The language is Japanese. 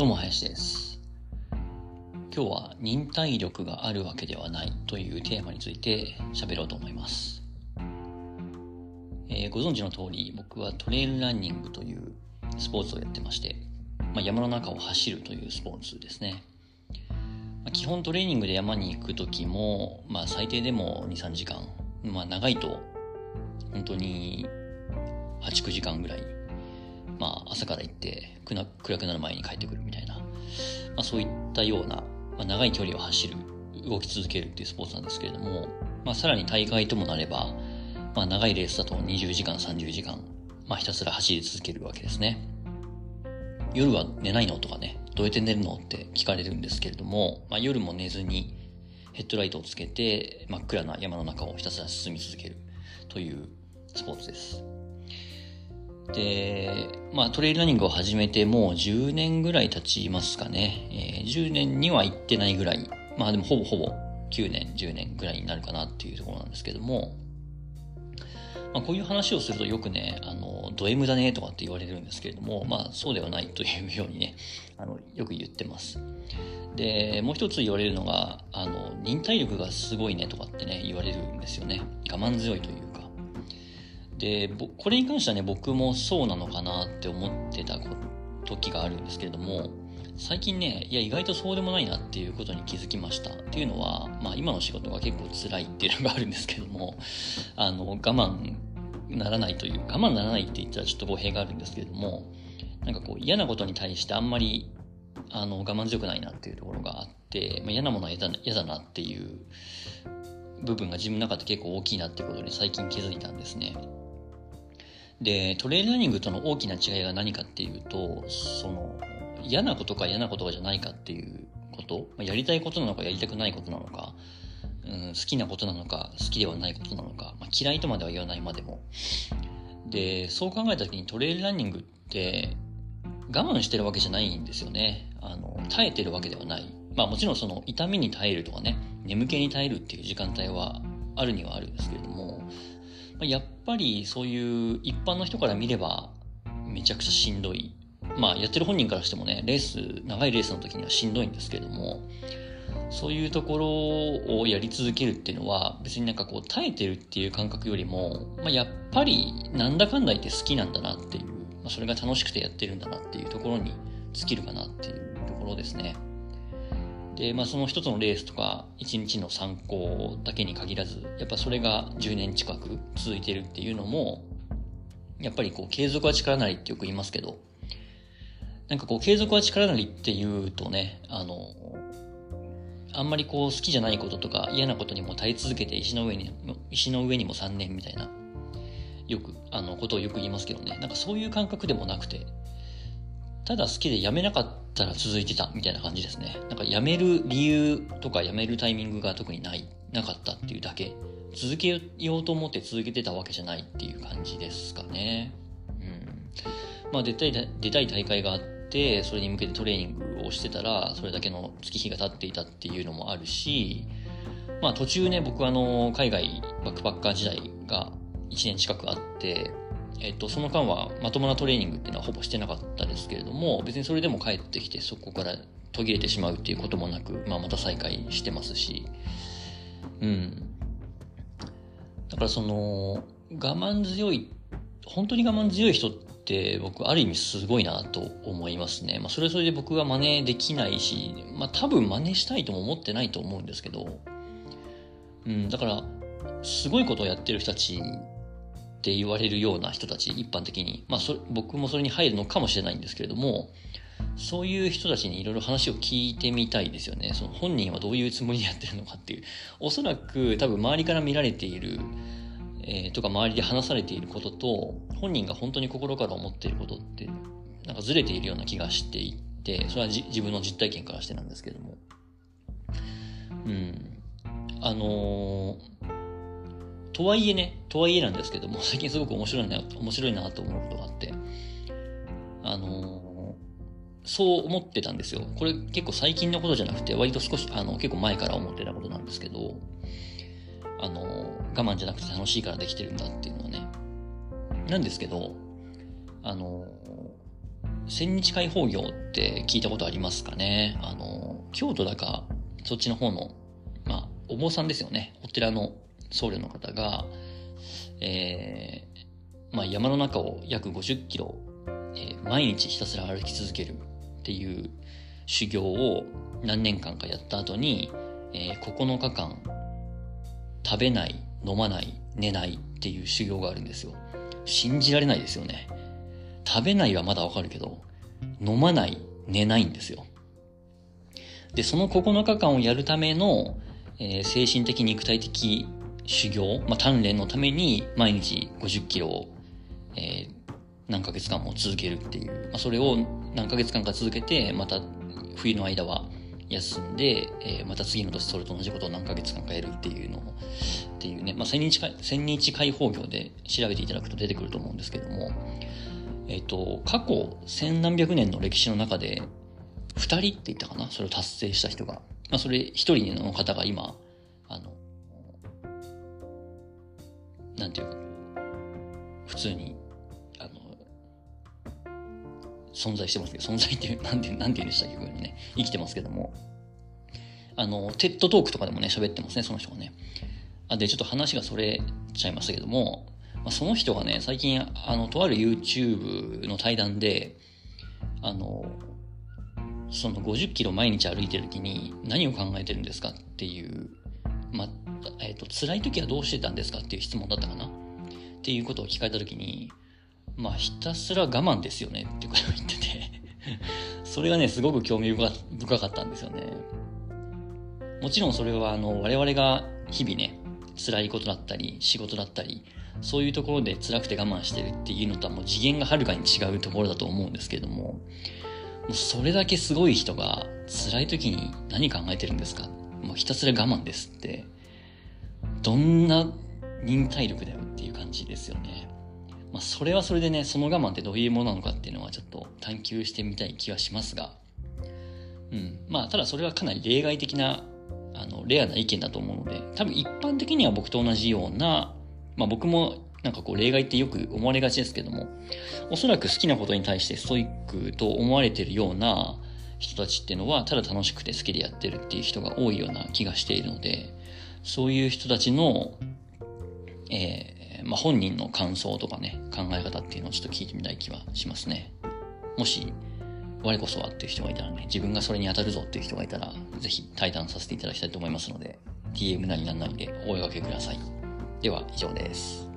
どうも林です。今日は忍耐力があるわけではないというテーマについて喋ろうと思います。えーご存知の通り僕はトレイルランニングというスポーツをやってまして、まあ、山の中を走るというスポーツですね。まあ基本トレーニングで山に行く時も、まあ、最低でも2、3時間、まあ、長いと本当に8、9時間ぐらいまあ、朝から行って暗くなる前に帰ってくるみたいな、まあ、そういったような、まあ、長い距離を走る動き続けるっていうスポーツなんですけれども、まあ、さらに大会ともなれば、まあ、長いレースだと20時間30時間、まあ、ひたすら走り続けるわけですね。夜は寝ないのとかねどうやって寝るのって聞かれるんですけれども、まあ、夜も寝ずにヘッドライトをつけて真っ暗な山の中をひたすら進み続けるというスポーツです。で、まあトレイルランニングを始めてもう10年ぐらい経ちますかね。えー10年には行ってないぐらい。まあでもほぼほぼ9年、10年ぐらいになるかなっていうところなんですけども、まあこういう話をするとよくね、あの、ド M だねとかって言われるんですけれども、まあそうではないというようにね、あの、よく言ってます。で、もう一つ言われるのが、あの、忍耐力がすごいねとかってね、言われるんですよね。我慢強いというか。でこれに関してはね僕もそうなのかなって思ってた時があるんですけれども最近ねいや意外とそうでもないなっていうことに気づきましたっていうのは、まあ、今の仕事が結構辛いっていうのがあるんですけども あの我慢ならないという我慢ならないって言ったらちょっと語弊があるんですけれどもなんかこう嫌なことに対してあんまりあの我慢強くないなっていうところがあって、まあ、嫌なものは嫌だ嫌だなっていう部分が自分の中で結構大きいなってことに最近気づいたんですね。で、トレイルランニングとの大きな違いが何かっていうと、その、嫌なことか嫌なことかじゃないかっていうこと、やりたいことなのかやりたくないことなのか、うん、好きなことなのか好きではないことなのか、まあ、嫌いとまでは言わないまでも。で、そう考えた時にトレイルランニングって我慢してるわけじゃないんですよね。あの、耐えてるわけではない。まあもちろんその痛みに耐えるとかね、眠気に耐えるっていう時間帯はあるにはあるんですけれども、やっぱりそういう一般の人から見ればめちゃくちゃしんどい。まあやってる本人からしてもね、レース、長いレースの時にはしんどいんですけども、そういうところをやり続けるっていうのは別になんかこう耐えてるっていう感覚よりも、まあ、やっぱりなんだかんだ言って好きなんだなっていう、まあ、それが楽しくてやってるんだなっていうところに尽きるかなっていうところですね。で、まあその一つのレースとか一日の参考だけに限らず、やっぱそれが10年近く続いてるっていうのも、やっぱりこう継続は力なりってよく言いますけど、なんかこう継続は力なりって言うとね、あの、あんまりこう好きじゃないこととか嫌なことにも耐え続けて石の上に、石の上にも3年みたいな、よく、あの、ことをよく言いますけどね、なんかそういう感覚でもなくて、ただ好きで辞めなかったら続いてたみたいな感じですね。なんか辞める理由とか辞めるタイミングが特にない、なかったっていうだけ。続けようと思って続けてたわけじゃないっていう感じですかね。うん。まあ出たい、出たい大会があって、それに向けてトレーニングをしてたら、それだけの月日が経っていたっていうのもあるし、まあ途中ね、僕あの、海外バックパッカー時代が1年近くあって、えっと、その間はまともなトレーニングっていうのはほぼしてなかったですけれども、別にそれでも帰ってきてそこから途切れてしまうっていうこともなく、まあまた再開してますし、うん。だからその、我慢強い、本当に我慢強い人って僕ある意味すごいなと思いますね。まあそれはそれで僕は真似できないし、まあ多分真似したいとも思ってないと思うんですけど、うん、だから、すごいことをやってる人たちって言われるような人たち、一般的に。まあそ、僕もそれに入るのかもしれないんですけれども、そういう人たちにいろいろ話を聞いてみたいですよね。その本人はどういうつもりでやってるのかっていう。おそらく多分周りから見られている、えーとか周りで話されていることと、本人が本当に心から思っていることって、なんかずれているような気がしていて、それは自分の実体験からしてなんですけども。うん。あのーとはいえね、とはいえなんですけども、最近すごく面白いな、面白いなと思うことがあって、あのーそう思ってたんですよ。これ結構最近のことじゃなくて、割と少し、あの、結構前から思ってたことなんですけど、あのー我慢じゃなくて楽しいからできてるんだっていうのはね。なんですけど、あのー千日解放業って聞いたことありますかね？あの、京都だか、そっちの方の、まあ、お坊さんですよね。お寺の僧侶の方が、えー、まあ、山の中を約50キロ、えー、毎日ひたすら歩き続けるっていう修行を何年間かやった後に、えー、9日間、食べない、飲まない、寝ないっていう修行があるんですよ。信じられないですよね。食べないはまだわかるけど、飲まない、寝ないんですよ。で、その9日間をやるための、えー、精神的肉体的修行、まあ、鍛錬のために毎日50キロを、えー、何ヶ月間も続けるっていう、まあ、それを何ヶ月間か続けて、また冬の間は休んで、えー、また次の年それと同じことを何ヶ月間かやるっていうのを、っていうね、まあ、千日千日解放業で調べていただくと出てくると思うんですけども、えっ、ー、と、過去千何百年の歴史の中で、二人って言ったかな？それを達成した人が。まあ、それ一人の方が今、なんていうか、普通に、あの、存在してますけど、存在っていう、なんて、なんて言うんでしたっけこういうのね、生きてますけども。あの、テッドトークとかでもね、喋ってますね、その人がね。あ、で、ちょっと話がそれちゃいましたけども、まあ、その人がね、最近、あの、とある YouTube の対談で、あの、その50キロ毎日歩いてる時に何を考えてるんですかっていう、まあ、えっ、ー、と、辛い時はどうしてたんですかっていう質問だったかな。っていうことを聞かれた時に、まあ、ひたすら我慢ですよね。ってことを言ってて。それがね、すごく興味深かったんですよね。もちろんそれは、あの、我々が日々ね、辛いことだったり、仕事だったり、そういうところで辛くて我慢してるっていうのとはもう次元がはるかに違うところだと思うんですけれども、もうそれだけすごい人が辛い時に何考えてるんですか。もうひたすら我慢ですって、どんな忍耐力だよっていう感じですよね。まあそれはそれでね、その我慢ってどういうものなのかっていうのはちょっと探求してみたい気はしますが、うん。まあただそれはかなり例外的な、あの、レアな意見だと思うので、多分一般的には僕と同じようなまあ僕もなんかこう例外ってよく思われがちですけども、おそらく好きなことに対してストイックと思われてるような人たちっていうのは、ただ楽しくて好きでやってるっていう人が多いような気がしているので、そういう人たちの、えー、まあ本人の感想とかね、考え方っていうのをちょっと聞いてみたい気はしますね。もし、我こそはっていう人がいたらね、自分がそれに当たるぞっていう人がいたら、ぜひ対談させていただきたいと思いますので、DM なりなんなりでお声掛けください。では以上です。